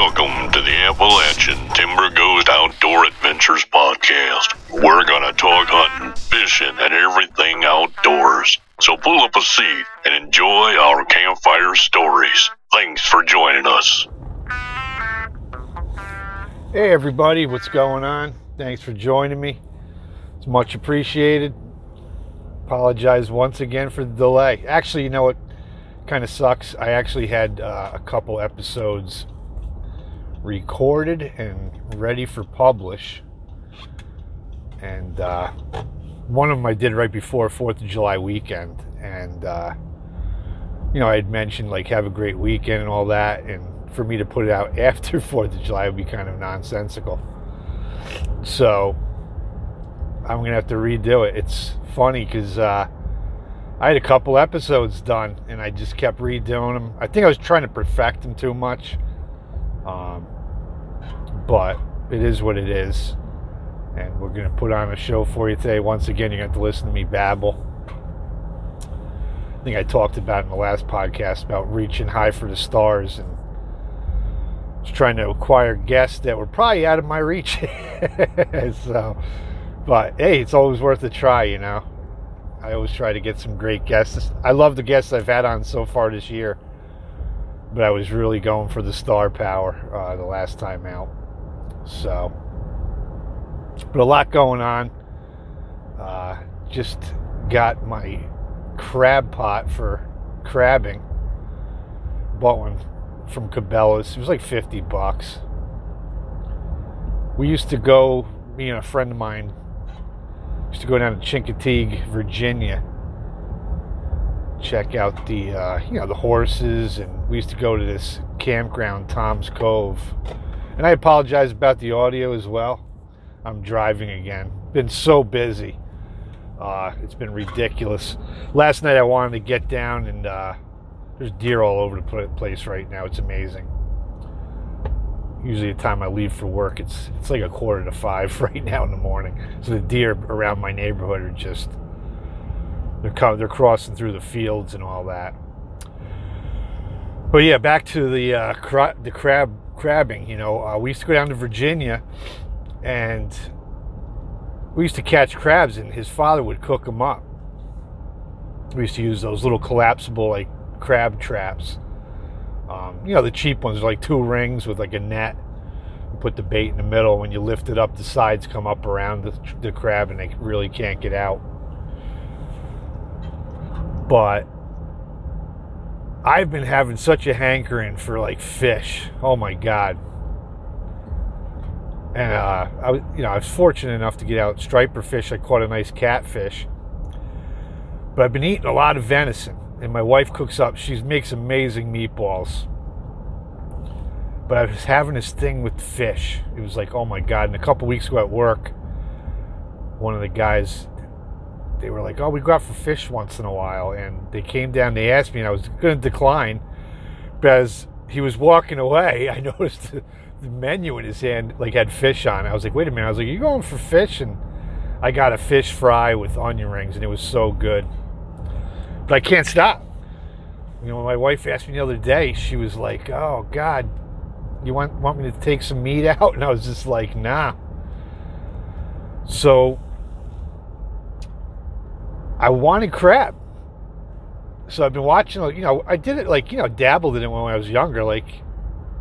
Welcome to the Appalachian Timber Ghost Outdoor Adventures Podcast. We're gonna talk hunting, fishing, and everything outdoors. So pull up a seat and enjoy our campfire stories. Thanks for joining us. Hey everybody, what's going on? Thanks for joining me. It's much appreciated. Apologize once again for the delay. Actually, you know what kind of sucks? I actually had uh, a couple episodes recorded and ready for publish. And uh, one of them I did right before 4th of July weekend. And, uh, you know, I had mentioned like have a great weekend and all that. And for me to put it out after 4th of July would be kind of nonsensical. So I'm to have to redo it. It's funny because uh, I had a couple episodes done and I just kept redoing them. I think I was trying to perfect them too much. Um, but it is what it is. And we're going to put on a show for you today. Once again, you're going to have to listen to me babble. I think I talked about in the last podcast about reaching high for the stars and trying to acquire guests that were probably out of my reach. so, but hey, it's always worth a try, you know. I always try to get some great guests. I love the guests I've had on so far this year, but I was really going for the star power uh, the last time out. So, but a lot going on. Uh, just got my crab pot for crabbing. Bought one from Cabela's. It was like 50 bucks. We used to go, me and a friend of mine used to go down to Chincoteague, Virginia, check out the uh, you know the horses, and we used to go to this campground, Tom's Cove. And I apologize about the audio as well. I'm driving again. Been so busy. Uh, it's been ridiculous. Last night I wanted to get down and uh, there's deer all over the place right now. It's amazing. Usually the time I leave for work, it's it's like a quarter to five right now in the morning. So the deer around my neighborhood are just they're coming, they're crossing through the fields and all that. But yeah, back to the uh, cra- the crab crabbing. You know, uh, we used to go down to Virginia, and we used to catch crabs, and his father would cook them up. We used to use those little collapsible like crab traps. Um, you know, the cheap ones, like two rings with like a net. You put the bait in the middle. When you lift it up, the sides come up around the, the crab, and they really can't get out. But I've been having such a hankering for like fish. Oh my god. And uh, I was, you know, I was fortunate enough to get out striper fish. I caught a nice catfish. But I've been eating a lot of venison, and my wife cooks up. She makes amazing meatballs. But I was having this thing with fish. It was like, oh my god! And a couple weeks ago at work, one of the guys they were like, "Oh, we go out for fish once in a while," and they came down. They asked me, and I was going to decline, but as he was walking away, I noticed the, menu in his hand like had fish on. it. I was like, "Wait a minute!" I was like, "You going for fish?" And I got a fish fry with onion rings, and it was so good. But I can't stop. You know, my wife asked me the other day. She was like, "Oh God, you want want me to take some meat out?" And I was just like, "Nah." So I wanted crab. So I've been watching, you know, I did it like, you know, dabbled in it when I was younger, like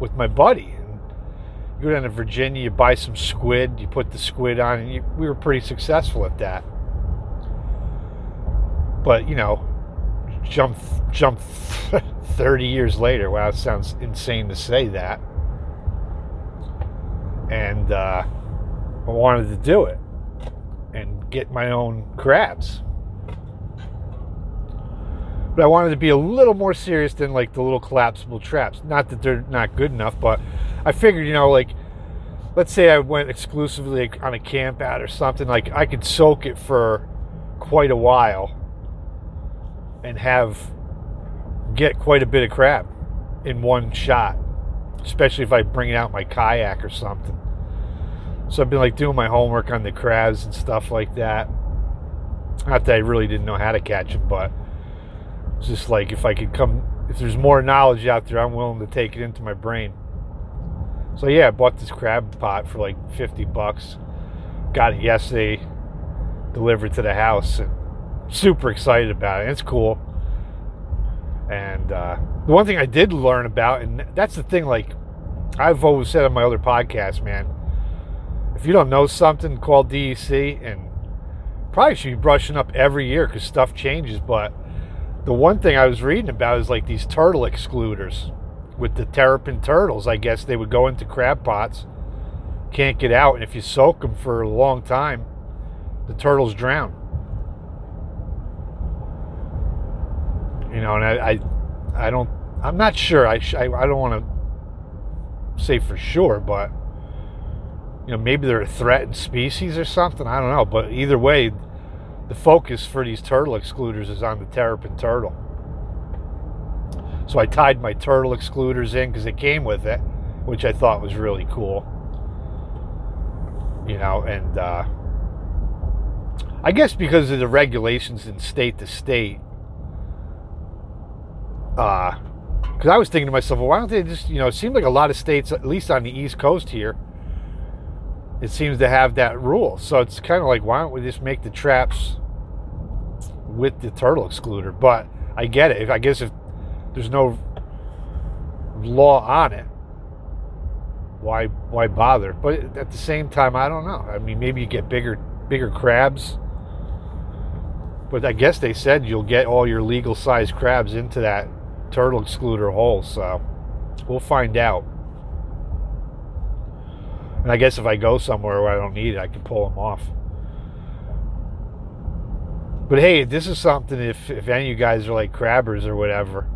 with my buddy. And you go down to Virginia, you buy some squid, you put the squid on, and you, we were pretty successful at that. But, you know, jump, jump 30 years later. Wow, it sounds insane to say that. And uh, I wanted to do it and get my own crabs but I wanted to be a little more serious than like the little collapsible traps. Not that they're not good enough, but I figured, you know, like let's say I went exclusively on a camp out or something, like I could soak it for quite a while and have get quite a bit of crab in one shot, especially if I bring it out my kayak or something. So I've been like doing my homework on the crabs and stuff like that. Not that I really didn't know how to catch them, but it's just like if I could come, if there's more knowledge out there, I'm willing to take it into my brain. So yeah, I bought this crab pot for like 50 bucks. Got it yesterday, delivered to the house, and super excited about it. It's cool. And uh, the one thing I did learn about, and that's the thing, like I've always said on my other podcast, man, if you don't know something called DEC, and probably should be brushing up every year because stuff changes, but the one thing I was reading about is like these turtle excluders with the terrapin turtles. I guess they would go into crab pots, can't get out, and if you soak them for a long time, the turtles drown. You know, and I, I, I don't, I'm not sure. I, I, I don't want to say for sure, but you know, maybe they're a threatened species or something. I don't know, but either way, the focus for these turtle excluders is on the terrapin turtle. So I tied my turtle excluders in because it came with it, which I thought was really cool. You know, and uh, I guess because of the regulations in state to state, because uh, I was thinking to myself, well, why don't they just, you know, it seemed like a lot of states, at least on the East Coast here, it seems to have that rule. So it's kind of like, why don't we just make the traps with the turtle excluder? But I get it. I guess if there's no law on it, why why bother? But at the same time, I don't know. I mean, maybe you get bigger bigger crabs. But I guess they said you'll get all your legal size crabs into that turtle excluder hole. So we'll find out. And I guess if I go somewhere where I don't need it, I can pull them off. But hey, this is something if, if any of you guys are like crabbers or whatever,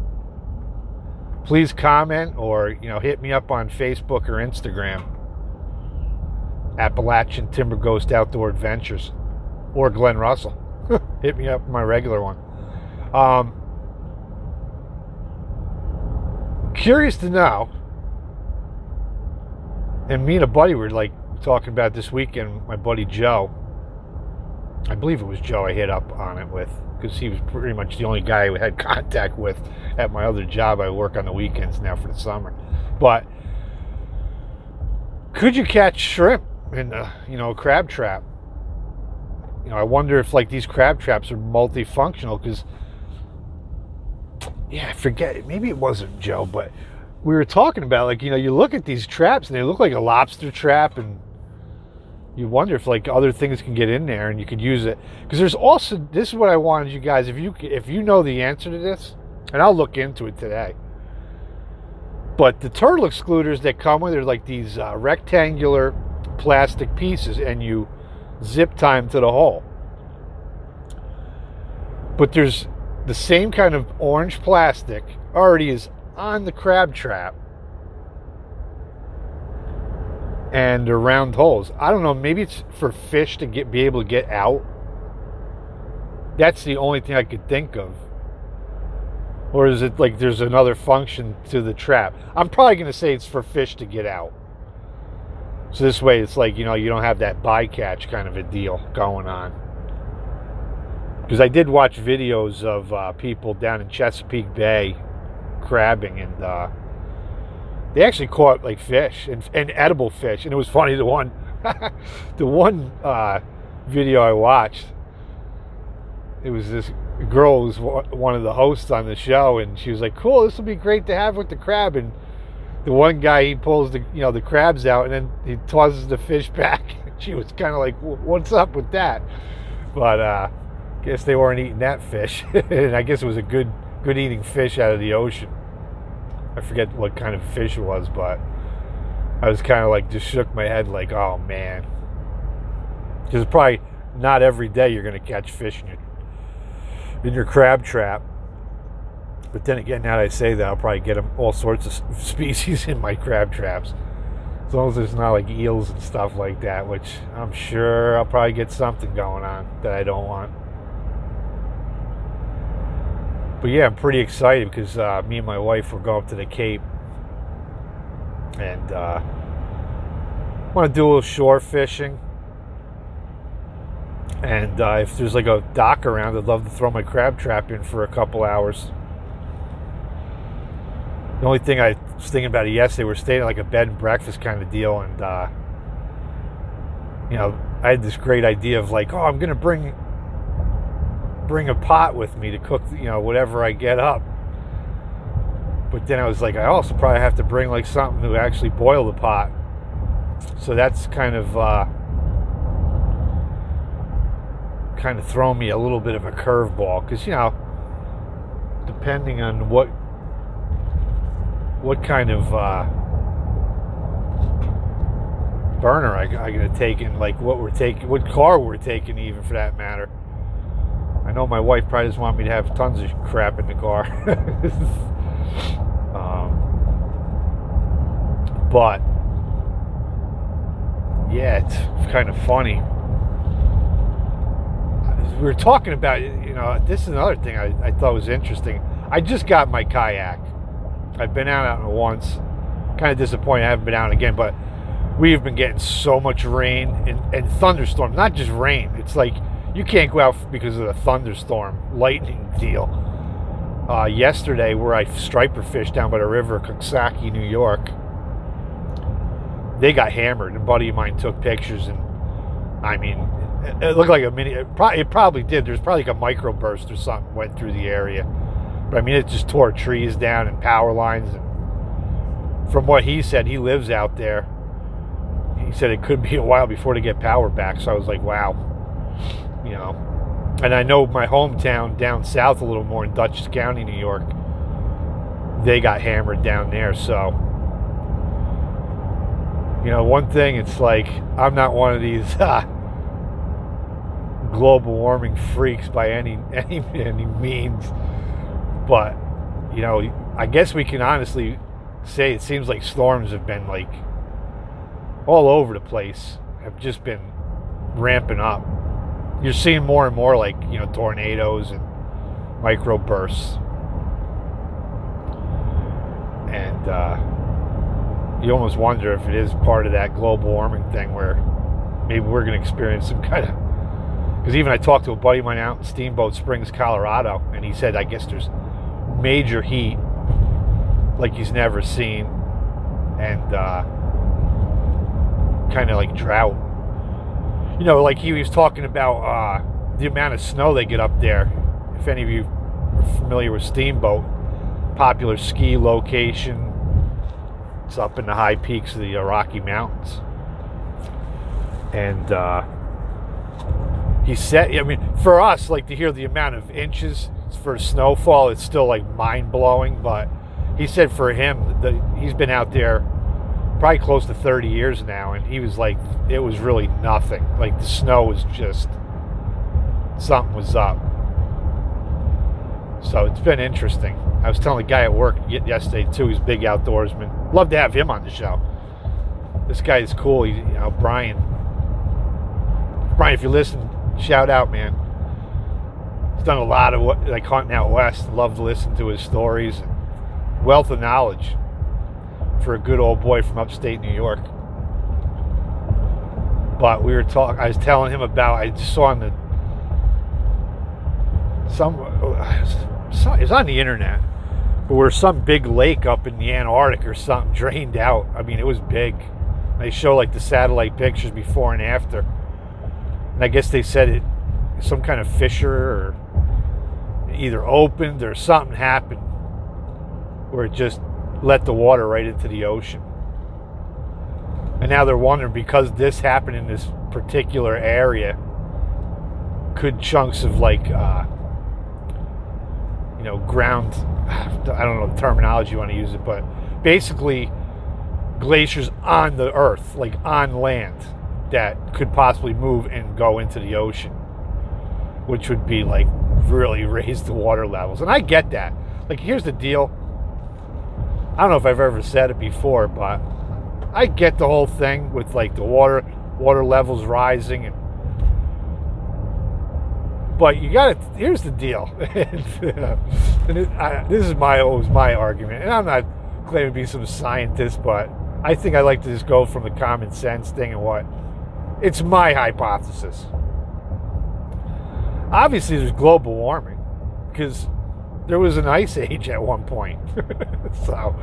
please comment or you know hit me up on Facebook or Instagram. Appalachian Timber Ghost Outdoor Adventures or Glenn Russell. hit me up my regular one. Um, curious to know and me and a buddy were like talking about this weekend. My buddy Joe, I believe it was Joe, I hit up on it with because he was pretty much the only guy I had contact with at my other job. I work on the weekends now for the summer, but could you catch shrimp in a you know crab trap? You know, I wonder if like these crab traps are multifunctional because yeah, I forget. Maybe it wasn't Joe, but we were talking about like you know you look at these traps and they look like a lobster trap and you wonder if like other things can get in there and you could use it. Because there's also this is what I wanted you guys if you if you know the answer to this and I'll look into it today. But the turtle excluders that come with are like these uh, rectangular plastic pieces and you zip time to the hole. But there's the same kind of orange plastic already is on the crab trap and they're round holes. I don't know, maybe it's for fish to get be able to get out. That's the only thing I could think of. Or is it like there's another function to the trap? I'm probably going to say it's for fish to get out. So this way it's like, you know, you don't have that bycatch kind of a deal going on. Because I did watch videos of uh, people down in Chesapeake Bay crabbing and uh, they actually caught like fish and, and edible fish and it was funny the one the one uh, video i watched it was this girl was one of the hosts on the show and she was like cool this will be great to have with the crab and the one guy he pulls the you know the crabs out and then he tosses the fish back she was kind of like what's up with that but uh guess they weren't eating that fish and i guess it was a good good eating fish out of the ocean. I forget what kind of fish it was, but I was kind of like just shook my head like, oh man. Because probably not every day you're going to catch fish in your, in your crab trap. But then again, now that I say that, I'll probably get them all sorts of species in my crab traps. As long as there's not like eels and stuff like that, which I'm sure I'll probably get something going on that I don't want but yeah, I'm pretty excited because uh, me and my wife were going up to the Cape and uh, want to do a little shore fishing. And uh, if there's like a dock around, I'd love to throw my crab trap in for a couple hours. The only thing I was thinking about it yesterday. We're staying at like a bed and breakfast kind of deal, and uh, you know, I had this great idea of like, oh, I'm gonna bring bring a pot with me to cook, you know, whatever I get up. But then I was like, I also probably have to bring like something to actually boil the pot. So that's kind of uh, kind of thrown me a little bit of a curveball because you know, depending on what what kind of uh, burner I, I gonna take and like what we're taking, what car we're taking, even for that matter. Know my wife probably doesn't want me to have tons of crap in the car. um, but yeah, it's kind of funny. We were talking about, you know, this is another thing I, I thought was interesting. I just got my kayak. I've been out on it once. Kind of disappointed I haven't been out again, but we've been getting so much rain and, and thunderstorms. Not just rain. It's like you can't go out because of the thunderstorm, lightning deal. Uh, yesterday, where I striper fished down by the river, Coxsackie, New York, they got hammered. A buddy of mine took pictures, and I mean, it, looked like a mini. It, pro- it probably did. There's probably like a microburst or something went through the area, but I mean, it just tore trees down and power lines. And from what he said, he lives out there. He said it could be a while before they get power back. So I was like, wow you know. And I know my hometown down south a little more in Dutchess County, New York, they got hammered down there. So, you know, one thing, it's like I'm not one of these uh, global warming freaks by any any any means, but you know, I guess we can honestly say it seems like storms have been like all over the place, have just been ramping up you're seeing more and more like you know tornadoes and microbursts, and uh, you almost wonder if it is part of that global warming thing where maybe we're going to experience some kind of. Because even I talked to a buddy of mine out in Steamboat Springs, Colorado, and he said I guess there's major heat like he's never seen, and uh, kind of like drought you know, like he was talking about uh, the amount of snow they get up there. If any of you are familiar with Steamboat, popular ski location. It's up in the high peaks of the uh, Rocky Mountains. And uh, he said, I mean, for us, like to hear the amount of inches for snowfall, it's still like mind blowing. But he said for him, that he's been out there probably close to 30 years now, and he was like, it was really nothing. Like the snow was just something was up. So it's been interesting. I was telling a guy at work yesterday too. He's big outdoorsman. Love to have him on the show. This guy is cool. He, you know, Brian. Brian, if you listen, shout out, man. He's done a lot of what, like hunting out west. Love to listen to his stories. Wealth of knowledge for a good old boy from upstate New York. But we were talking. I was telling him about. I saw on the some. It's on the internet, where some big lake up in the Antarctic or something drained out. I mean, it was big. They show like the satellite pictures before and after, and I guess they said it some kind of fissure or either opened or something happened where it just let the water right into the ocean. And now they're wondering because this happened in this particular area, could chunks of like, uh, you know, ground, I don't know the terminology you want to use it, but basically glaciers on the earth, like on land, that could possibly move and go into the ocean, which would be like really raise the water levels. And I get that. Like, here's the deal I don't know if I've ever said it before, but I get the whole thing with like the water water levels rising and but you got to here's the deal. And it, I, this is my always my argument and i'm not claiming to be some scientist but i think i like to just go from the common sense thing and what it's my hypothesis. Obviously there's global warming because there was an ice age at one point. so,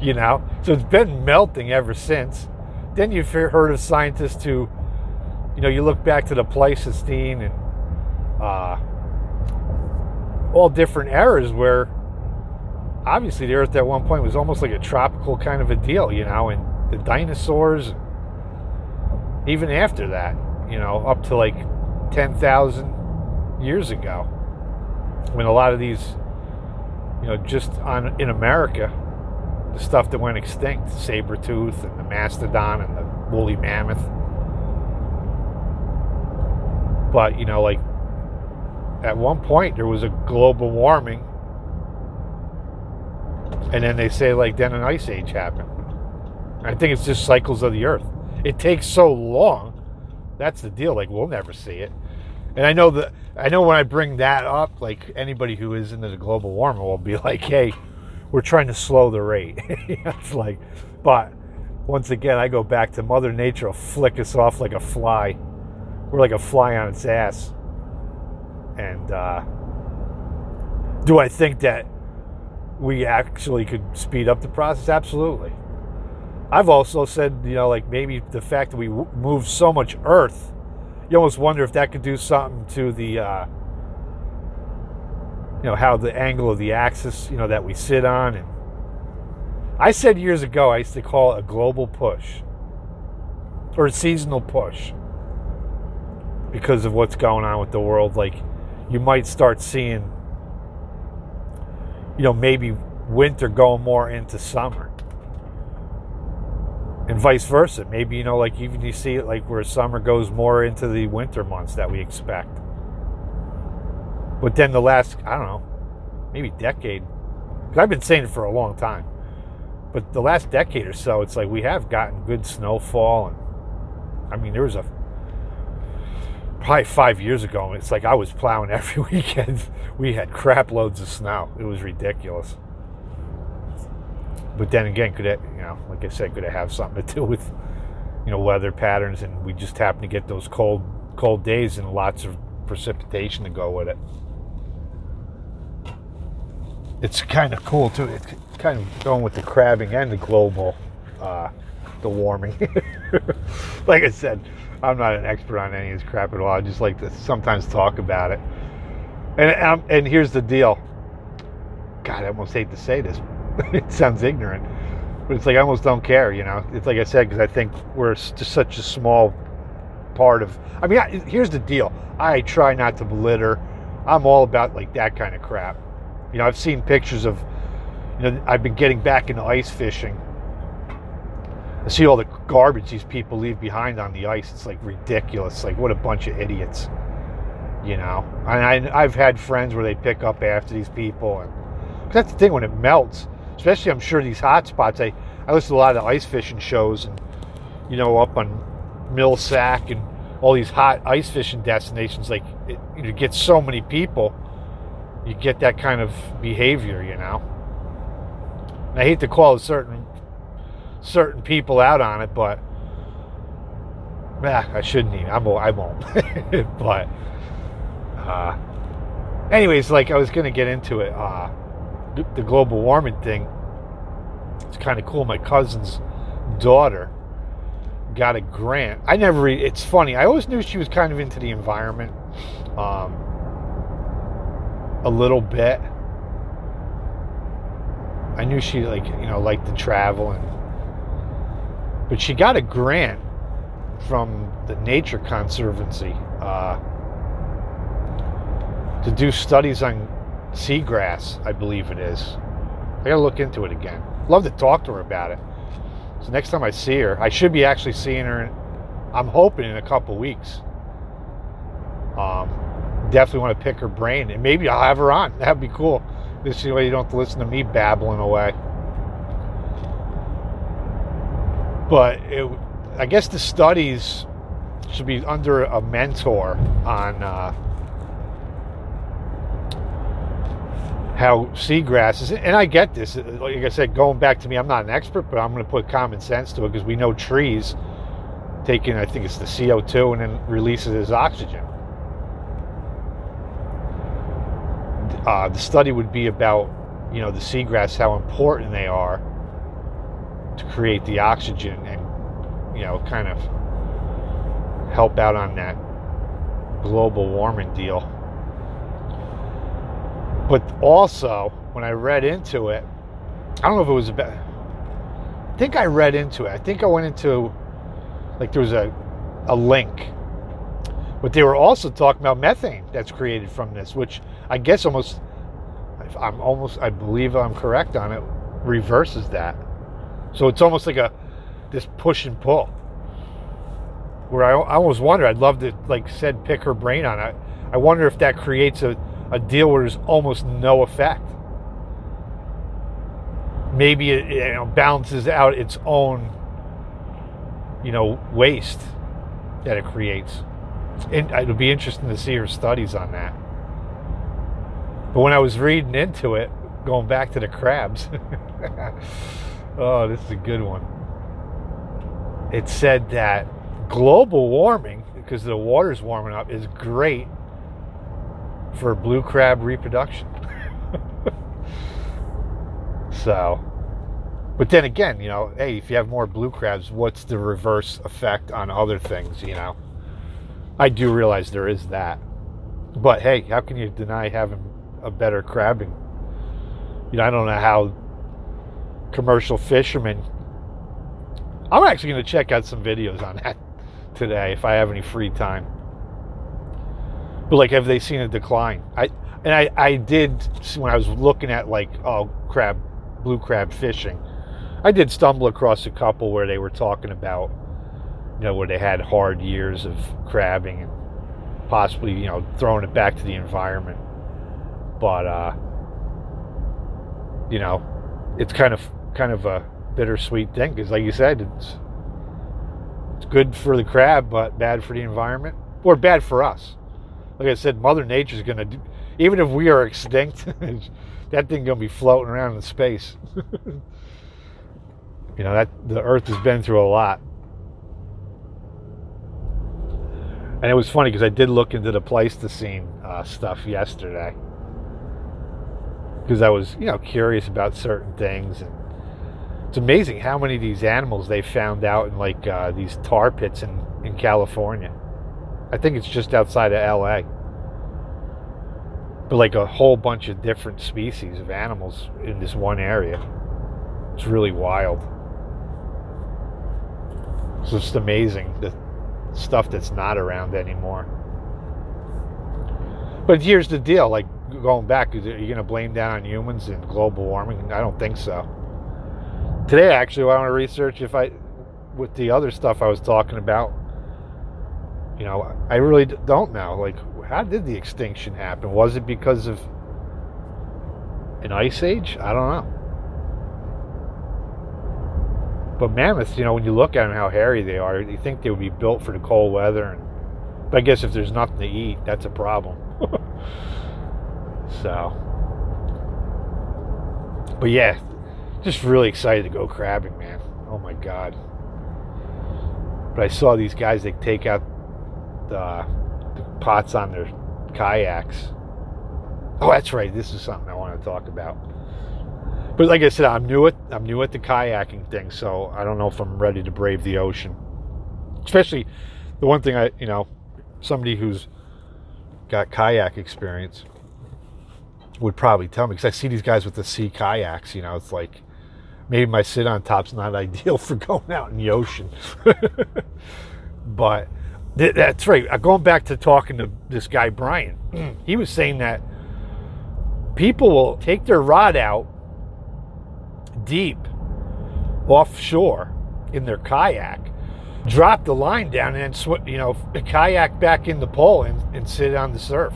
you know, so it's been melting ever since. Then you've heard of scientists who, you know, you look back to the Pleistocene and uh, all different eras where obviously the Earth at one point was almost like a tropical kind of a deal, you know, and the dinosaurs, even after that, you know, up to like 10,000 years ago, when a lot of these, you know, just on in America, the stuff that went extinct, saber tooth and the mastodon and the woolly mammoth. But, you know, like at one point there was a global warming. And then they say like then an ice age happened. I think it's just cycles of the earth. It takes so long. That's the deal. Like we'll never see it. And i know that i know when i bring that up like anybody who is into the global warming will be like hey we're trying to slow the rate it's like but once again i go back to mother nature will flick us off like a fly we're like a fly on its ass and uh, do I think that we actually could speed up the process? Absolutely. I've also said, you know, like maybe the fact that we move so much Earth, you almost wonder if that could do something to the, uh, you know, how the angle of the axis, you know, that we sit on. And I said years ago, I used to call it a global push or a seasonal push because of what's going on with the world. Like, you might start seeing, you know, maybe winter going more into summer. And vice versa. Maybe, you know, like even you see it like where summer goes more into the winter months that we expect. But then the last, I don't know, maybe decade, because I've been saying it for a long time, but the last decade or so, it's like we have gotten good snowfall. And I mean, there was a probably five years ago. It's like I was plowing every weekend. We had crap loads of snow. It was ridiculous. But then again, could it, you know, like I said, could it have something to do with, you know, weather patterns? And we just happen to get those cold, cold days and lots of precipitation to go with it. It's kind of cool too. It's kind of going with the crabbing and the global, uh, the warming. like I said, I'm not an expert on any of this crap at all. I just like to sometimes talk about it. And um, and here's the deal. God, I almost hate to say this. it sounds ignorant, but it's like I almost don't care. You know, it's like I said because I think we're just such a small part of. I mean, I, here's the deal. I try not to belittle. I'm all about like that kind of crap. You know, I've seen pictures of. You know, I've been getting back into ice fishing I see all the garbage these people leave behind on the ice. It's like ridiculous. Like what a bunch of idiots, you know. And I, have had friends where they pick up after these people, and that's the thing when it melts. Especially, I'm sure these hot spots. I I listen to a lot of ice fishing shows, and you know, up on Mille Lacs and all these hot ice fishing destinations. Like it, you get so many people, you get that kind of behavior, you know. And I hate to call certain certain people out on it, but yeah, I shouldn't even. I won't. I won't. but uh, anyways, like I was gonna get into it. Uh, the global warming thing. It's kind of cool. My cousin's daughter got a grant. I never. Re- it's funny. I always knew she was kind of into the environment, um, a little bit. I knew she like you know liked to travel and but she got a grant from the Nature Conservancy uh, to do studies on seagrass, I believe it is. I gotta look into it again. Love to talk to her about it. So next time I see her, I should be actually seeing her. I'm hoping in a couple weeks. Um, definitely want to pick her brain, and maybe I'll have her on. That'd be cool. This way you don't have to listen to me babbling away. but it, I guess the studies should be under a mentor on uh, how seagrass is. And I get this. Like I said, going back to me, I'm not an expert, but I'm going to put common sense to it because we know trees taking, I think it's the CO2 and then releases as oxygen. uh, the study would be about, you know, the seagrass, how important they are to create the oxygen and, you know, kind of help out on that global warming deal. But also, when I read into it, I don't know if it was about. I think I read into it. I think I went into like there was a a link, but they were also talking about methane that's created from this, which I guess almost I'm almost I believe I'm correct on it reverses that. So it's almost like a this push and pull. Where I, I almost wonder, I'd love to like said pick her brain on it. I wonder if that creates a, a deal where almost no effect. Maybe it you know, balances out its own you know waste that it creates. And it'll be interesting to see her studies on that. But when i was reading into it going back to the crabs oh this is a good one. It said that global warming because the water's warming up is great for blue crab reproduction so, but then again, you know, hey, if you have more blue crabs, what's the reverse effect on other things, you know? I do realize there is that. But hey, how can you deny having a better crabbing? You know, I don't know how commercial fishermen. I'm actually going to check out some videos on that today if I have any free time. Like, have they seen a decline? I and I I did when I was looking at like oh crab blue crab fishing. I did stumble across a couple where they were talking about, you know, where they had hard years of crabbing and possibly, you know, throwing it back to the environment. But, uh, you know, it's kind of kind of a bittersweet thing because, like you said, it's it's good for the crab, but bad for the environment, or bad for us. Like I said, Mother Nature's going to even if we are extinct. that thing gonna be floating around in space. you know that the Earth has been through a lot, and it was funny because I did look into the Pleistocene uh, stuff yesterday because I was you know curious about certain things and. It's amazing how many of these animals they found out in like uh, these tar pits in, in California. I think it's just outside of LA but like a whole bunch of different species of animals in this one area. It's really wild. It's just amazing the stuff that's not around anymore. But here's the deal like going back, are you going to blame that on humans and global warming? I don't think so. Today, actually, I want to research if I, with the other stuff I was talking about, you know, I really don't know. Like, how did the extinction happen? Was it because of an ice age? I don't know. But mammoths, you know, when you look at them, how hairy they are, you think they would be built for the cold weather. And, but I guess if there's nothing to eat, that's a problem. so, but yeah, just really excited to go crabbing, man. Oh my god! But I saw these guys. They take out the uh, pots on their kayaks. Oh, that's right. This is something I want to talk about. But like I said, I'm new at I'm new at the kayaking thing, so I don't know if I'm ready to brave the ocean. Especially the one thing I, you know, somebody who's got kayak experience would probably tell me because I see these guys with the sea kayaks. You know, it's like maybe my sit on top's not ideal for going out in the ocean, but that's right. Uh, going back to talking to this guy, Brian, he was saying that people will take their rod out deep offshore in their kayak, drop the line down, and then, sw- you know, kayak back in the pole and, and sit on the surf.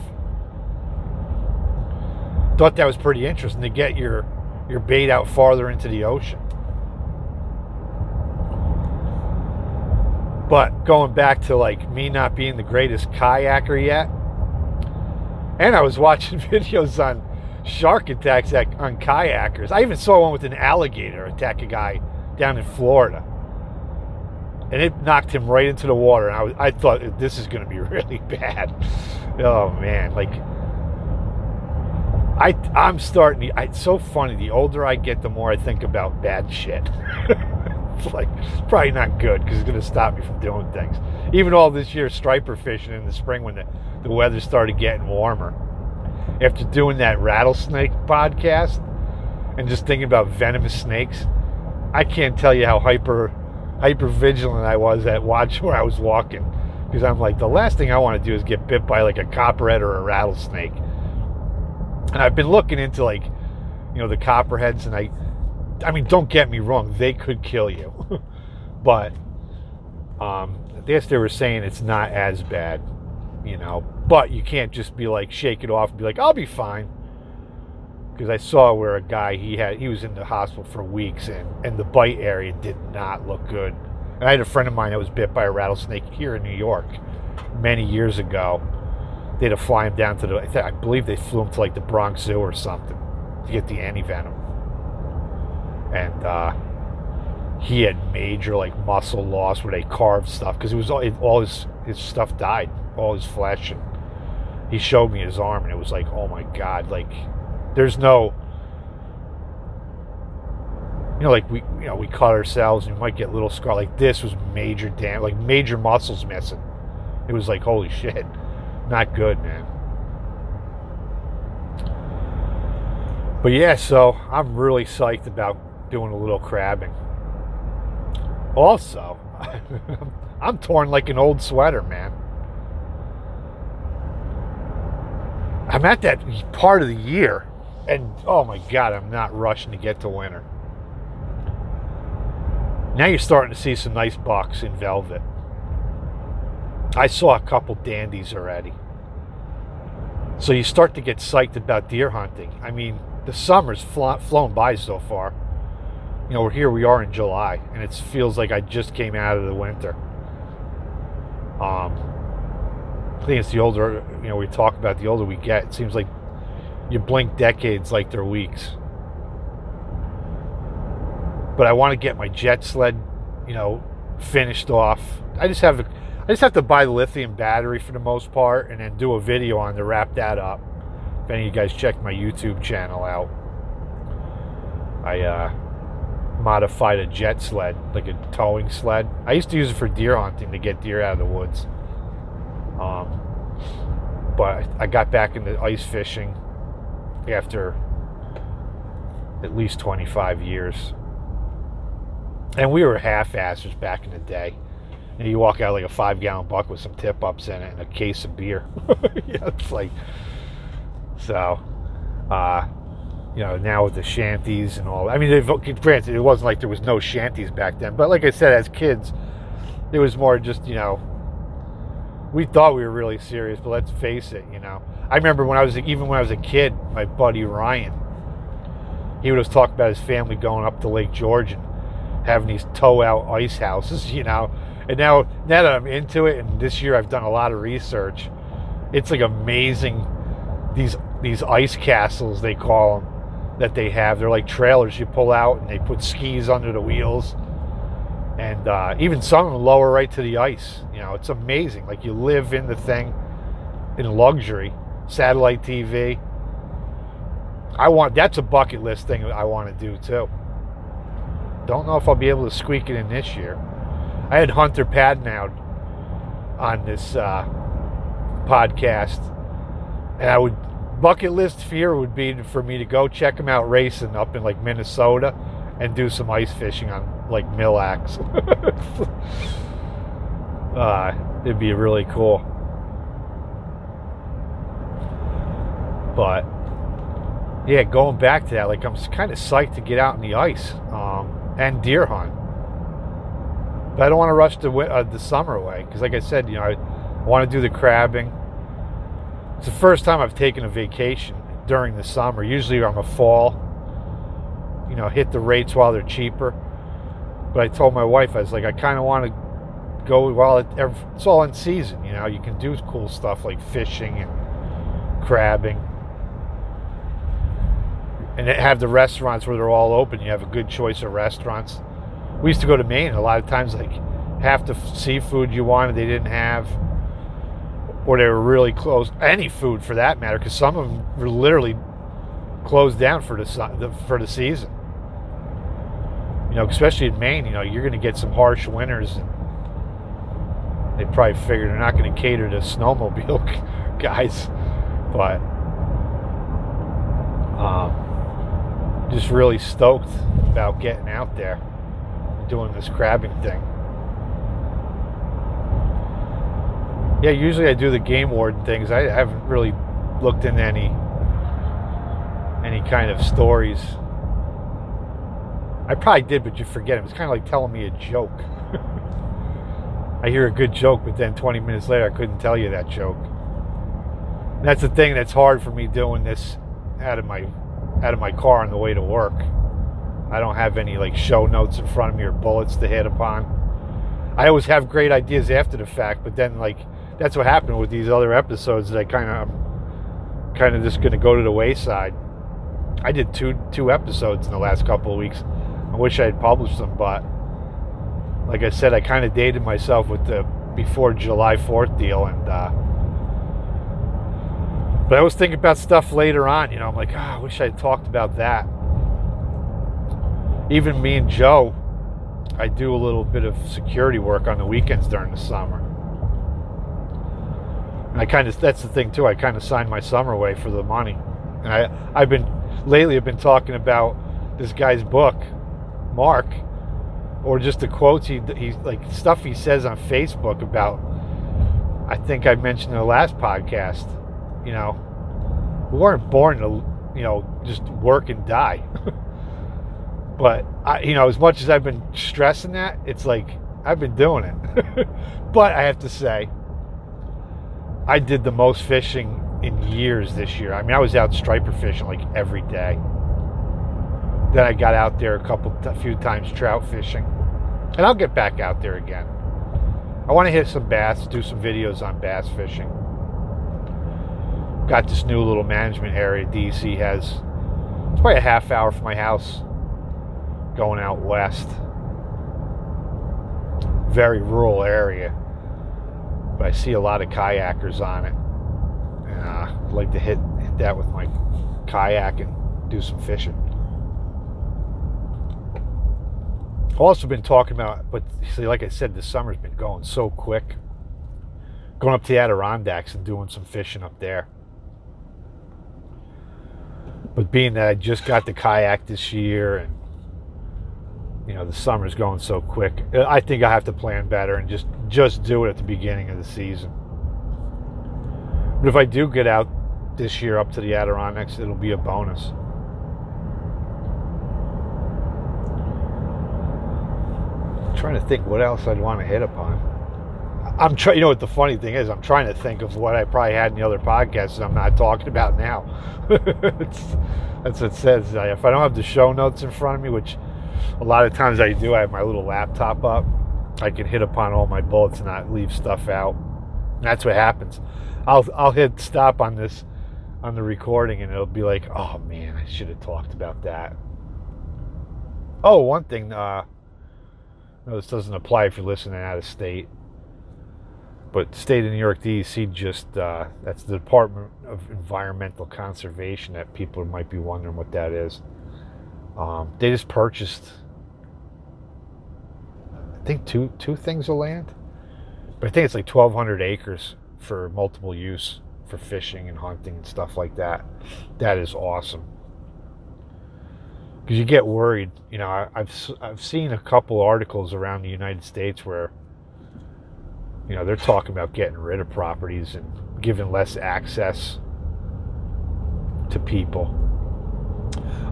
Thought that was pretty interesting to get your your bait out farther into the ocean. But going back to like me not being the greatest kayaker yet, and I was watching videos on shark attacks on kayakers. I even saw one with an alligator attack a guy down in Florida. And it knocked him right into the water. And I, was, I thought this is going to be really bad. Oh, man. Like, I I'm starting. To, it's so funny. The older I get, the more I think about bad shit. it's like it's probably not good because it's going to stop me from doing things. Even all this year striper fishing in the spring when the, the weather started getting warmer. After doing that rattlesnake podcast and just thinking about venomous snakes, I can't tell you how hyper hyper vigilant I was at watch where I was walking because I'm like the last thing I want to do is get bit by like a copperhead or a rattlesnake. And I've been looking into like you know the copperheads and I I mean don't get me wrong they could kill you but um I guess they were saying it's not as bad you know but you can't just be like shake it off and be like I'll be fine because I saw where a guy he had he was in the hospital for weeks and and the bite area did not look good. And I had a friend of mine that was bit by a rattlesnake here in New York many years ago. They had to fly him down to the I believe they flew him to like the Bronx Zoo or something to get the anti venom. And uh, he had major like muscle loss where they carved stuff because it was all, it, all his his stuff died, all his flesh and he showed me his arm and it was like oh my god like there's no you know like we you know we cut ourselves and we might get little scar like this was major damage like major muscles missing. It was like holy shit not good man. But yeah so i'm really psyched about doing a little crabbing also i'm torn like an old sweater man i'm at that part of the year and oh my god, I'm not rushing to get to winter. Now you're starting to see some nice bucks in velvet. I saw a couple dandies already. So you start to get psyched about deer hunting. I mean, the summer's fl- flown by so far. You know, here we are in July, and it feels like I just came out of the winter. Um, I think it's the older, you know, we talk about the older we get, it seems like you blink decades like they're weeks. But I want to get my jet sled, you know, finished off. I just have I just have to buy the lithium battery for the most part, and then do a video on to wrap that up. If any of you guys check my YouTube channel out, I uh, modified a jet sled, like a towing sled. I used to use it for deer hunting to get deer out of the woods. Um, but I got back into ice fishing after at least 25 years. And we were half-assers back in the day. And you walk out like a five-gallon buck with some tip-ups in it and a case of beer. yeah, it's like so. Uh, you know, now with the shanties and all. I mean, granted, it wasn't like there was no shanties back then, but like I said, as kids, it was more just you know, we thought we were really serious, but let's face it, you know, I remember when I was even when I was a kid, my buddy Ryan, he would always talk about his family going up to Lake George and having these tow out ice houses, you know. And now now that I'm into it, and this year I've done a lot of research, it's like amazing these these ice castles they call them that they have. They're like trailers you pull out and they put skis under the wheels, and uh, even some of them lower right to the ice. You know, it's amazing. Like you live in the thing in luxury satellite TV. I want that's a bucket list thing I want to do too. Don't know if I'll be able to squeak it in this year. I had Hunter Patton out on this uh, podcast, and I would bucket list fear would be for me to go check them out racing up in like Minnesota and do some ice fishing on like Mille Lacs. uh, it'd be really cool. But yeah, going back to that, like I'm kind of psyched to get out in the ice um, and deer hunt. But I don't want to rush the uh, the summer away because, like I said, you know, I want to do the crabbing. It's the first time I've taken a vacation during the summer. Usually I'm a fall, you know, hit the rates while they're cheaper. But I told my wife, I was like, I kind of want to go while it, it's all in season. You know, you can do cool stuff like fishing and crabbing and have the restaurants where they're all open. You have a good choice of restaurants. We used to go to Maine. A lot of times, like half the seafood you wanted, they didn't have, or they were really closed. Any food for that matter, because some of them were literally closed down for the for the season. You know, especially in Maine, you know, you're going to get some harsh winters. And they probably figured they're not going to cater to snowmobile guys, but um, just really stoked about getting out there, doing this crabbing thing. Yeah, usually I do the game warden things. I haven't really looked into any any kind of stories. I probably did, but you forget it. It's kind of like telling me a joke. I hear a good joke, but then 20 minutes later, I couldn't tell you that joke. And that's the thing that's hard for me doing this out of my out of my car on the way to work. I don't have any like show notes in front of me or bullets to hit upon. I always have great ideas after the fact, but then like that's what happened with these other episodes that I kind of kind of just going to go to the wayside. I did two two episodes in the last couple of weeks. I wish I had published them, but like I said, I kind of dated myself with the before July 4th deal, and uh, but I was thinking about stuff later on. You know, I'm like, oh, I wish I had talked about that. Even me and Joe, I do a little bit of security work on the weekends during the summer. And I kind of that's the thing too. I kind of signed my summer away for the money, and I I've been lately I've been talking about this guy's book, Mark, or just the quotes he he like stuff he says on Facebook about. I think I mentioned in the last podcast you know, we weren't born to, you know, just work and die. but I, you know, as much as I've been stressing that, it's like I've been doing it. but I have to say, I did the most fishing in years this year. I mean, I was out striper fishing like every day. Then I got out there a couple, a few times trout fishing, and I'll get back out there again. I want to hit some bass, do some videos on bass fishing got this new little management area DEC has. It's probably a half hour from my house going out west. Very rural area. But I see a lot of kayakers on it. And uh, I'd like to hit, hit that with my kayak and do some fishing. I've also been talking about, but see, like I said, the summer's been going so quick. Going up to the Adirondacks and doing some fishing up there. But being that I just got the kayak this year and you know the summer's going so quick, I think I have to plan better and just just do it at the beginning of the season. But if I do get out this year up to the Adirondacks, it'll be a bonus. I'm trying to think what else I'd want to hit upon. I'm trying. You know what the funny thing is? I'm trying to think of what I probably had in the other podcasts I'm not talking about now. that's what it says. If I don't have the show notes in front of me, which a lot of times I do, I have my little laptop up. I can hit upon all my bullets and not leave stuff out. And that's what happens. I'll I'll hit stop on this on the recording, and it'll be like, oh man, I should have talked about that. Oh, one thing. Uh, no, this doesn't apply if you're listening out of state but state of New York DEC just uh, that's the Department of Environmental Conservation that people might be wondering what that is. Um, they just purchased, I think two two things of land, but I think it's like 1,200 acres for multiple use for fishing and hunting and stuff like that. That is awesome because you get worried. You know, I, I've I've seen a couple articles around the United States where you know, they're talking about getting rid of properties and giving less access to people.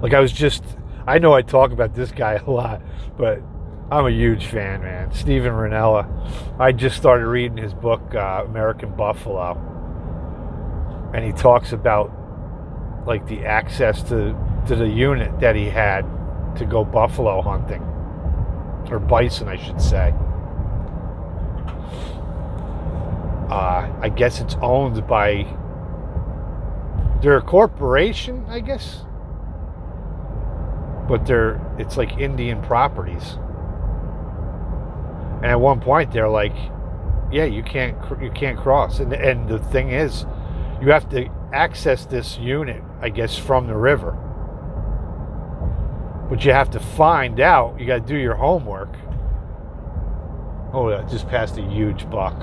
Like I was just, I know I talk about this guy a lot, but I'm a huge fan, man. Steven Rinella. I just started reading his book, uh, American Buffalo, and he talks about like the access to to the unit that he had to go buffalo hunting or bison, I should say. Uh, I guess it's owned by their corporation, I guess. But they're it's like Indian properties. And at one point they're like, yeah, you can't you can't cross. And and the thing is, you have to access this unit, I guess, from the river. But you have to find out. You got to do your homework. Oh, I just passed a huge buck.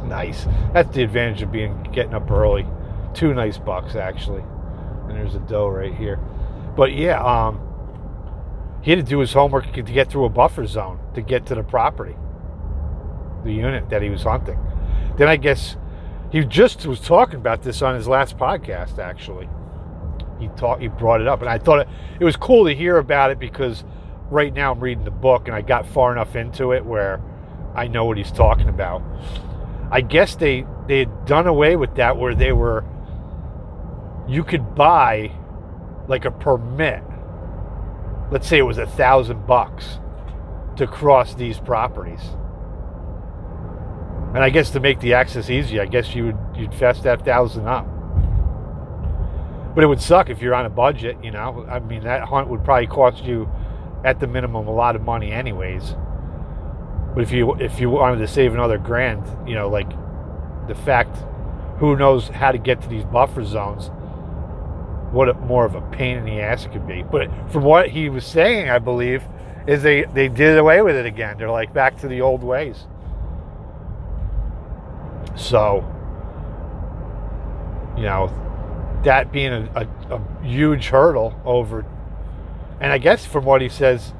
nice. That's the advantage of being getting up early. Two nice bucks actually, and there's a doe right here. But yeah, um, he had to do his homework to get through a buffer zone to get to the property, the unit that he was hunting. Then I guess he just was talking about this on his last podcast. Actually, he taught he brought it up, and I thought it, it was cool to hear about it because right now I'm reading the book and I got far enough into it where I know what he's talking about. I guess they they had done away with that where they were you could buy like a permit. Let's say it was a thousand bucks to cross these properties. And I guess to make the access easy, I guess you would you'd fess that thousand up. But it would suck if you're on a budget, you know. I mean that hunt would probably cost you at the minimum a lot of money anyways. But if you if you wanted to save another grand, you know, like the fact who knows how to get to these buffer zones, what a, more of a pain in the ass it could be. But from what he was saying, I believe, is they, they did away with it again. They're like back to the old ways. So, you know, that being a, a, a huge hurdle over, and I guess from what he says,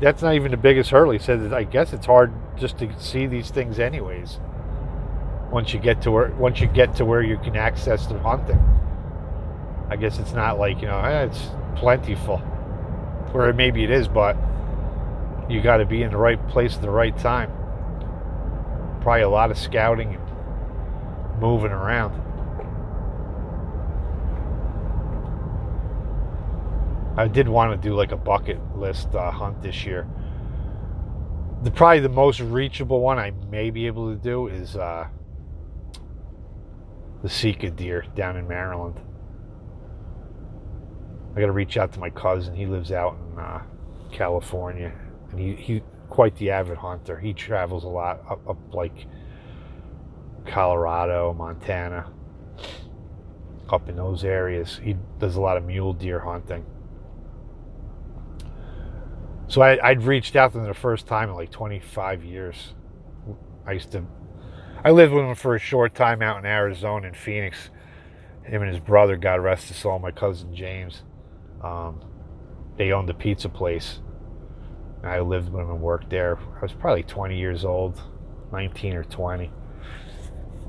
that's not even the biggest hurdle. He said, I guess it's hard just to see these things, anyways. Once you get to where once you get to where you can access the hunting, I guess it's not like you know eh, it's plentiful, or maybe it is, but you got to be in the right place at the right time. Probably a lot of scouting and moving around. I did want to do like a bucket list uh, hunt this year. The probably the most reachable one I may be able to do is uh, the Sika deer down in Maryland. I got to reach out to my cousin. He lives out in uh, California, and he he quite the avid hunter. He travels a lot up, up like Colorado, Montana, up in those areas. He does a lot of mule deer hunting. So I, would reached out to him the first time in like 25 years. I used to, I lived with him for a short time out in Arizona in Phoenix. Him and his brother, God rest his soul, my cousin James. Um, they owned a pizza place. I lived with them and worked there. I was probably 20 years old, 19 or 20.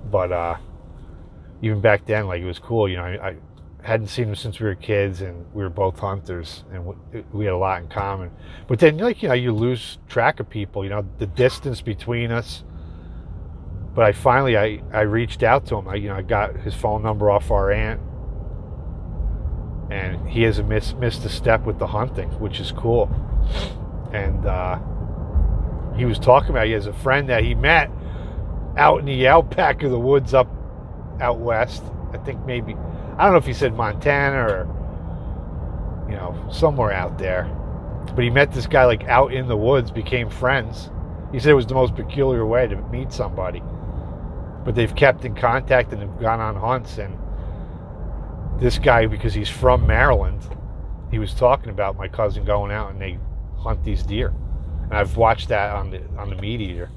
But uh, even back then, like it was cool. You know, I, I hadn't seen him since we were kids, and we were both hunters, and we had a lot in common. But then, like you know, you lose track of people. You know, the distance between us. But I finally, I, I reached out to him. I, you know, I got his phone number off our aunt, and he hasn't missed missed a step with the hunting, which is cool. And uh, he was talking about he has a friend that he met out in the outback of the woods up out west. I think maybe I don't know if he said Montana or, you know, somewhere out there. But he met this guy like out in the woods, became friends. He said it was the most peculiar way to meet somebody. But they've kept in contact and have gone on hunts. And this guy, because he's from Maryland, he was talking about my cousin going out and they hunt these deer. And I've watched that on the on the MeatEater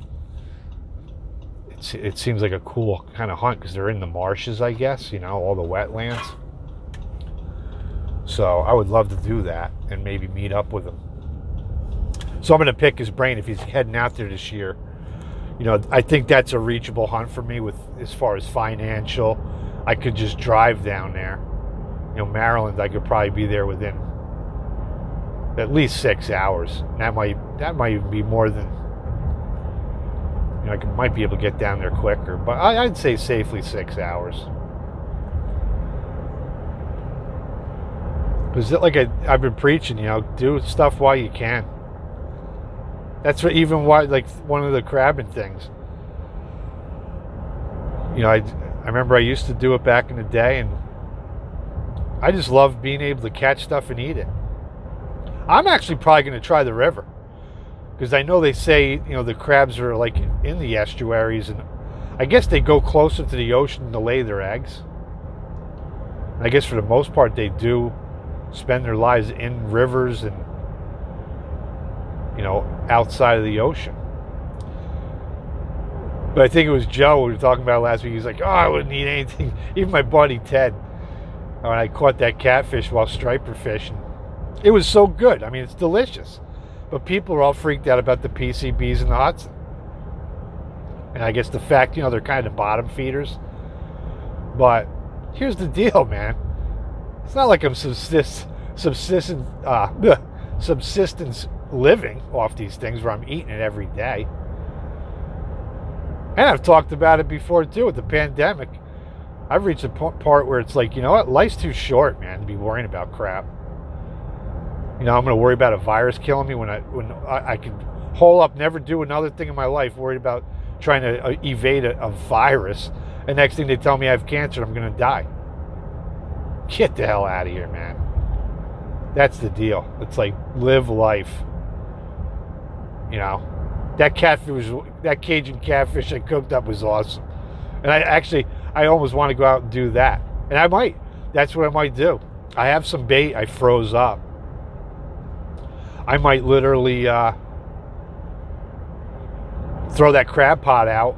it seems like a cool kind of hunt because they're in the marshes, I guess, you know, all the wetlands. So I would love to do that and maybe meet up with him. So I'm going to pick his brain if he's heading out there this year. You know, I think that's a reachable hunt for me with as far as financial. I could just drive down there. You know, Maryland, I could probably be there within at least six hours. That might that might even be more than you know, I might be able to get down there quicker, but I, would say safely six hours. Because like I, I've been preaching, you know, do stuff while you can. That's what even why like one of the crabbing things. You know, I I remember I used to do it back in the day, and I just love being able to catch stuff and eat it. I'm actually probably going to try the river because I know they say you know the crabs are like in the estuaries, and I guess they go closer to the ocean to lay their eggs. I guess for the most part, they do spend their lives in rivers and, you know, outside of the ocean. But I think it was Joe we were talking about last week. He's like, "Oh, I wouldn't eat anything." Even my buddy Ted, when I caught that catfish while striper fishing, it was so good. I mean, it's delicious. But people are all freaked out about the PCBs in the Hudson, and I guess the fact, you know, they're kind of bottom feeders. But here's the deal, man. It's not like I'm subsist, subsistence, uh, subsistence living off these things where I'm eating it every day. And I've talked about it before too with the pandemic. I've reached a part where it's like, you know what? Life's too short, man, to be worrying about crap. You know, I'm going to worry about a virus killing me when I when I, I can hole up, never do another thing in my life, worried about trying to uh, evade a, a virus. And next thing they tell me I have cancer, I'm going to die. Get the hell out of here, man. That's the deal. It's like live life. You know, that catfish, that Cajun catfish I cooked up was awesome. And I actually, I almost want to go out and do that. And I might. That's what I might do. I have some bait I froze up. I might literally uh, throw that crab pot out.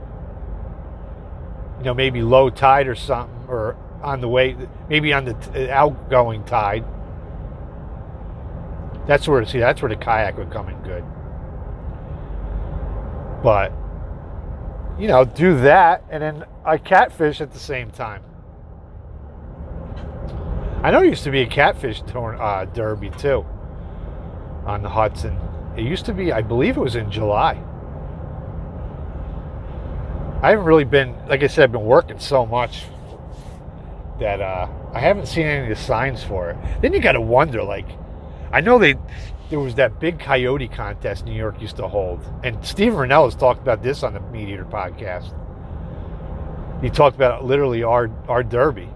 You know, maybe low tide or something, or on the way, maybe on the t- outgoing tide. That's where see. That's where the kayak would come in good. But, you know, do that and then I catfish at the same time. I know it used to be a catfish torn, uh, derby too on the Hudson. It used to be, I believe it was in July. I haven't really been, like I said, I've been working so much that uh, I haven't seen any of the signs for it. Then you got to wonder, like, I know they there was that big coyote contest New York used to hold, and Steven Rinella has talked about this on the MeatEater podcast. He talked about literally our our derby,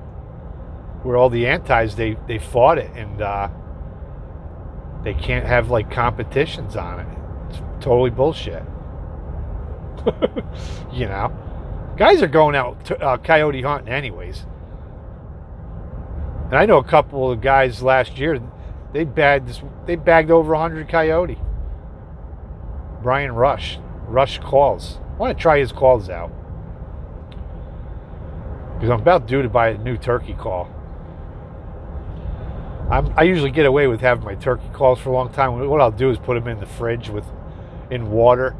where all the antis they they fought it, and uh, they can't have like competitions on it. It's totally bullshit. you know, guys are going out to, uh, coyote hunting anyways. And I know a couple of guys last year they bagged this, they bagged over 100 coyote. Brian Rush, Rush calls. I want to try his calls out because I'm about due to buy a new turkey call. I'm, i usually get away with having my turkey calls for a long time. What I'll do is put them in the fridge with in water,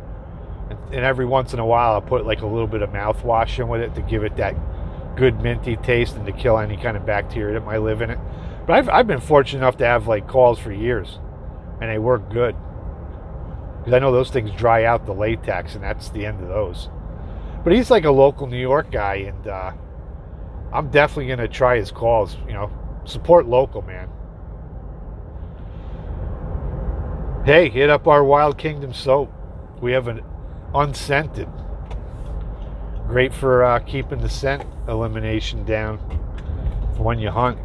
and, and every once in a while I'll put like a little bit of mouthwash in with it to give it that good minty taste and to kill any kind of bacteria that might live in it. But I've, I've been fortunate enough to have like calls for years, and they work good. Because I know those things dry out the latex, and that's the end of those. But he's like a local New York guy, and uh, I'm definitely to try his calls. You know, support local, man. Hey, hit up our Wild Kingdom soap. We have an unscented. Great for uh, keeping the scent elimination down for when you hunt.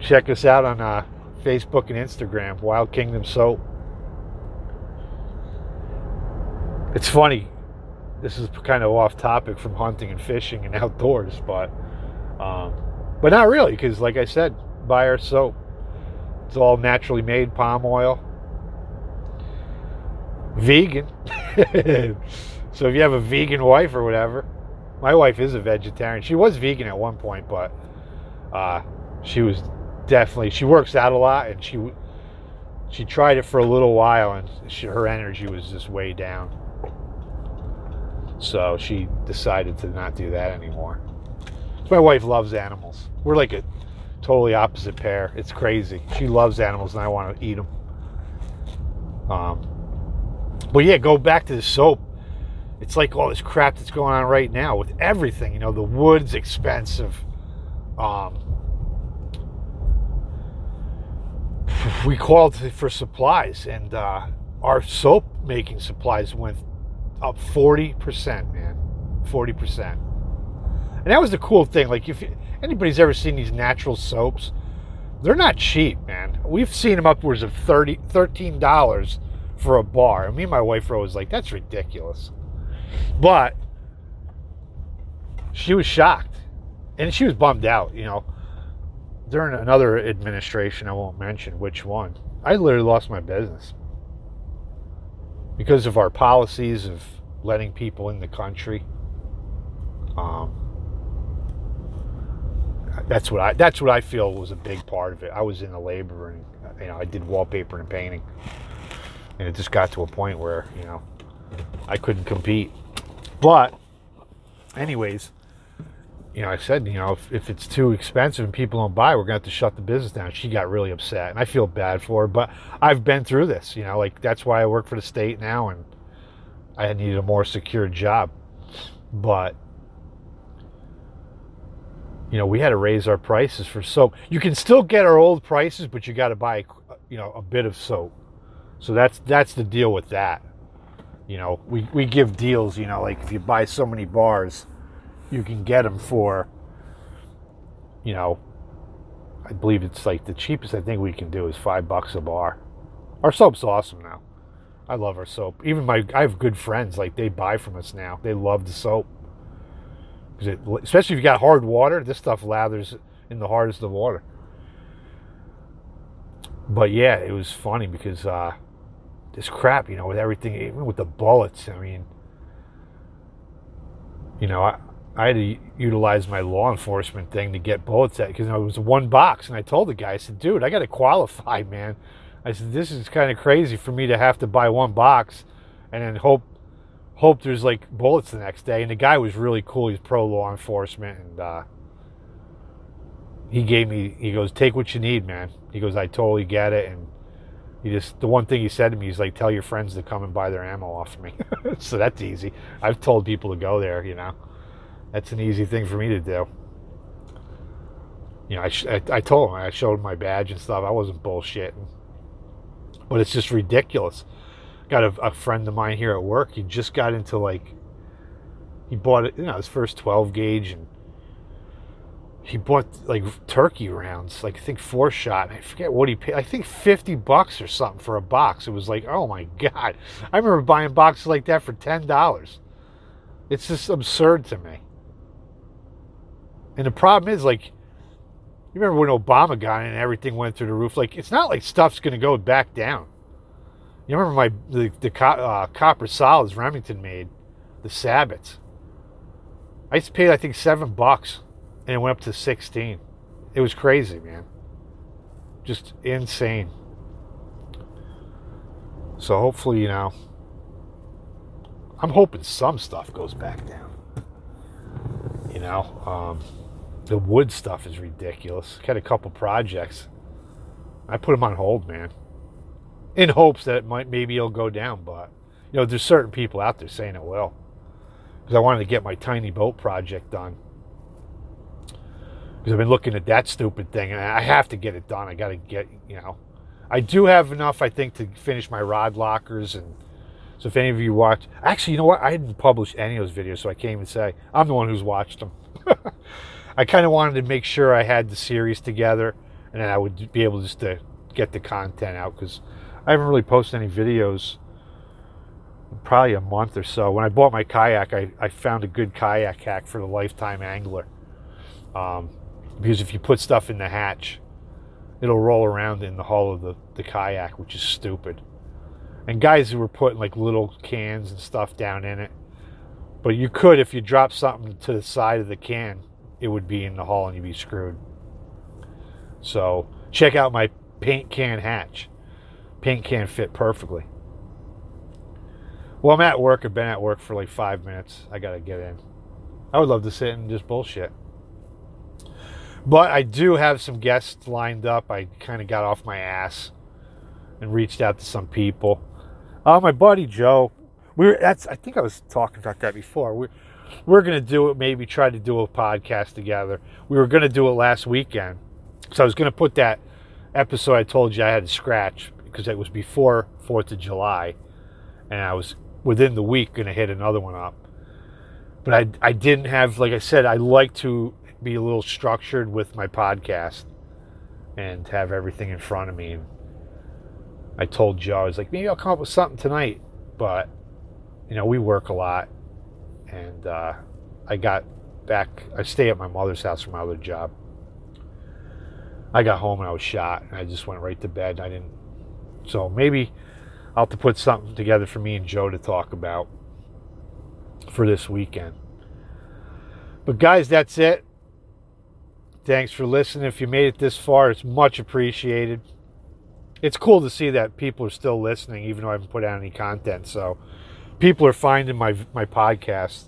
Check us out on uh, Facebook and Instagram, Wild Kingdom Soap. It's funny. This is kind of off topic from hunting and fishing and outdoors, but um, but not really, because like I said, buy our soap. It's all naturally made palm oil, vegan. so if you have a vegan wife or whatever, my wife is a vegetarian. She was vegan at one point, but uh, she was definitely she works out a lot and she she tried it for a little while and she, her energy was just way down. So she decided to not do that anymore. My wife loves animals. We're like a totally opposite pair. It's crazy. She loves animals and i want to eat them um, but yeah go back to the soap. It's like all this crap that's going on right now with everything you know the wood's expensive. Um, we called for supplies, and uh, our soap making supplies went up 40%, man. 40%. And that was the cool thing. Like, if anybody's ever seen these natural soaps, they're not cheap, man. We've seen them upwards of 30 $13 for a bar. And me and my wife were always like, that's ridiculous. But she was shocked. and she was bummed out, you know. During another administration, I won't mention which one, I literally lost my business because of our policies of letting people in the country. Um, that's what I that's what I feel was a big part of it. I was in the labor and you know I did wallpaper and painting, and it just got to a point where you know I couldn't compete. But, anyways, you know I said you know if, if it's too expensive and people don't buy, we're gonna have to shut the business down. She got really upset, and I feel bad for her. But I've been through this. You know, like that's why I work for the state now, and I needed a more secure job. But you know, we had to raise our prices for soap. You can still get our old prices, but you got to buy, you know, a bit of soap. So that's that's the deal with that. You know, we we give deals. You know, like if you buy so many bars, you can get them for. You know, I believe it's like the cheapest I think we can do is five bucks a bar. Our soap's awesome now. I love our soap. Even my I have good friends like they buy from us now. They love the soap. It, especially if you got hard water, this stuff lathers in the hardest of water. But yeah, it was funny because uh, this crap, you know, with everything, even with the bullets. I mean, you know, I, I had to utilize my law enforcement thing to get bullets at because it was one box, and I told the guy, I said, "Dude, I got to qualify, man." I said, "This is kind of crazy for me to have to buy one box and then hope hope there's like bullets the next day. And the guy was really cool. He's pro law enforcement, and uh, he gave me. He goes, "Take what you need, man." He goes, "I totally get it." And he just the one thing he said to me, he's like, "Tell your friends to come and buy their ammo off of me." so that's easy. I've told people to go there. You know, that's an easy thing for me to do. You know, I, I, told him I showed him my badge and stuff. I wasn't bullshitting, but it's just ridiculous got a, a, friend of mine here at work. He just got into like he bought it, you know, his first 12 gauge, and he bought like turkey rounds, like I think four shot. I forget what he paid. I think 50 bucks or something for a box. It was like, oh my god! I remember buying boxes like that for ten dollars. It's just absurd to me. And the problem is, like, you remember when Obama got in and everything went through the roof? Like, it's not like stuff's going to go back down. You remember my the, the uh, copper solids Remington made, the Sabots. I to pay I think seven bucks, and it went up to sixteen. It was crazy, man. Just insane. So hopefully, you know, I'm hoping some stuff goes back down. You know, um, the wood stuff is ridiculous. Had a couple projects. I put them on hold, man in hopes that it might maybe it'll go down. But you know, there's certain people out there saying it will, because I wanted to get my tiny boat project done. Because I've been looking at that stupid thing, and I have to get it done. I got to get, you know, I do have enough, I think, to finish my rod lockers. And so, if any of you watch, actually, you know what? I didn't publish any of those videos, so I can't even say I'm the one who's watched them. I kind of wanted to make sure I had the series together, and then I would be able just to get the content out because I haven't really posted any videos probably a month or so. When I bought my kayak, I, I found a good kayak hack for the lifetime angler. Um, because if you put stuff in the hatch, it'll roll around in the hull of the, the kayak, which is stupid. And guys who were putting like little cans and stuff down in it. But you could, if you drop something to the side of the can, it would be in the hall and you'd be screwed. So check out my paint can hatch paint can fit perfectly. Well, I'm at work. I've been at work for like five minutes. I got to get in. I would love to sit and just bullshit. But I do have some guests lined up. I kind of got off my ass and reached out to some people. Uh, my buddy Joe, we were, that's, I think I was talking about that before. We, we're going to do it, maybe try to do a podcast together. We were going to do it last weekend. So I was going to put that episode I told you I had to scratch because it was before Fourth of July, and I was within the week going to hit another one up. But I I didn't have like I said I like to be a little structured with my podcast and have everything in front of me. I told Joe I was like maybe I'll come up with something tonight, but you know we work a lot, and uh, I got back. I stay at my mother's house for my other job. I got home and I was shot, and I just went right to bed. I didn't. So maybe I'll have to put something together for me and Joe to talk about for this weekend. But guys, that's it. Thanks for listening. If you made it this far, it's much appreciated. It's cool to see that people are still listening, even though I haven't put out any content. So people are finding my my podcast,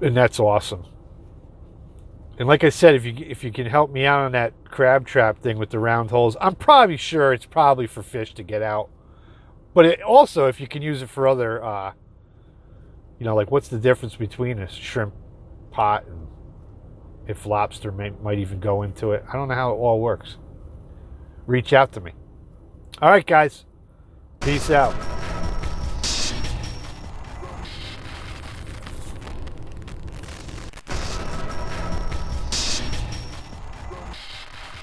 and that's awesome. And like I said, if you if you can help me out on that crab trap thing with the round holes, I'm probably sure it's probably for fish to get out. But it, also, if you can use it for other, uh, you know, like what's the difference between a shrimp pot and if lobster may, might even go into it. I don't know how it all works. Reach out to me. All right, guys. Peace out.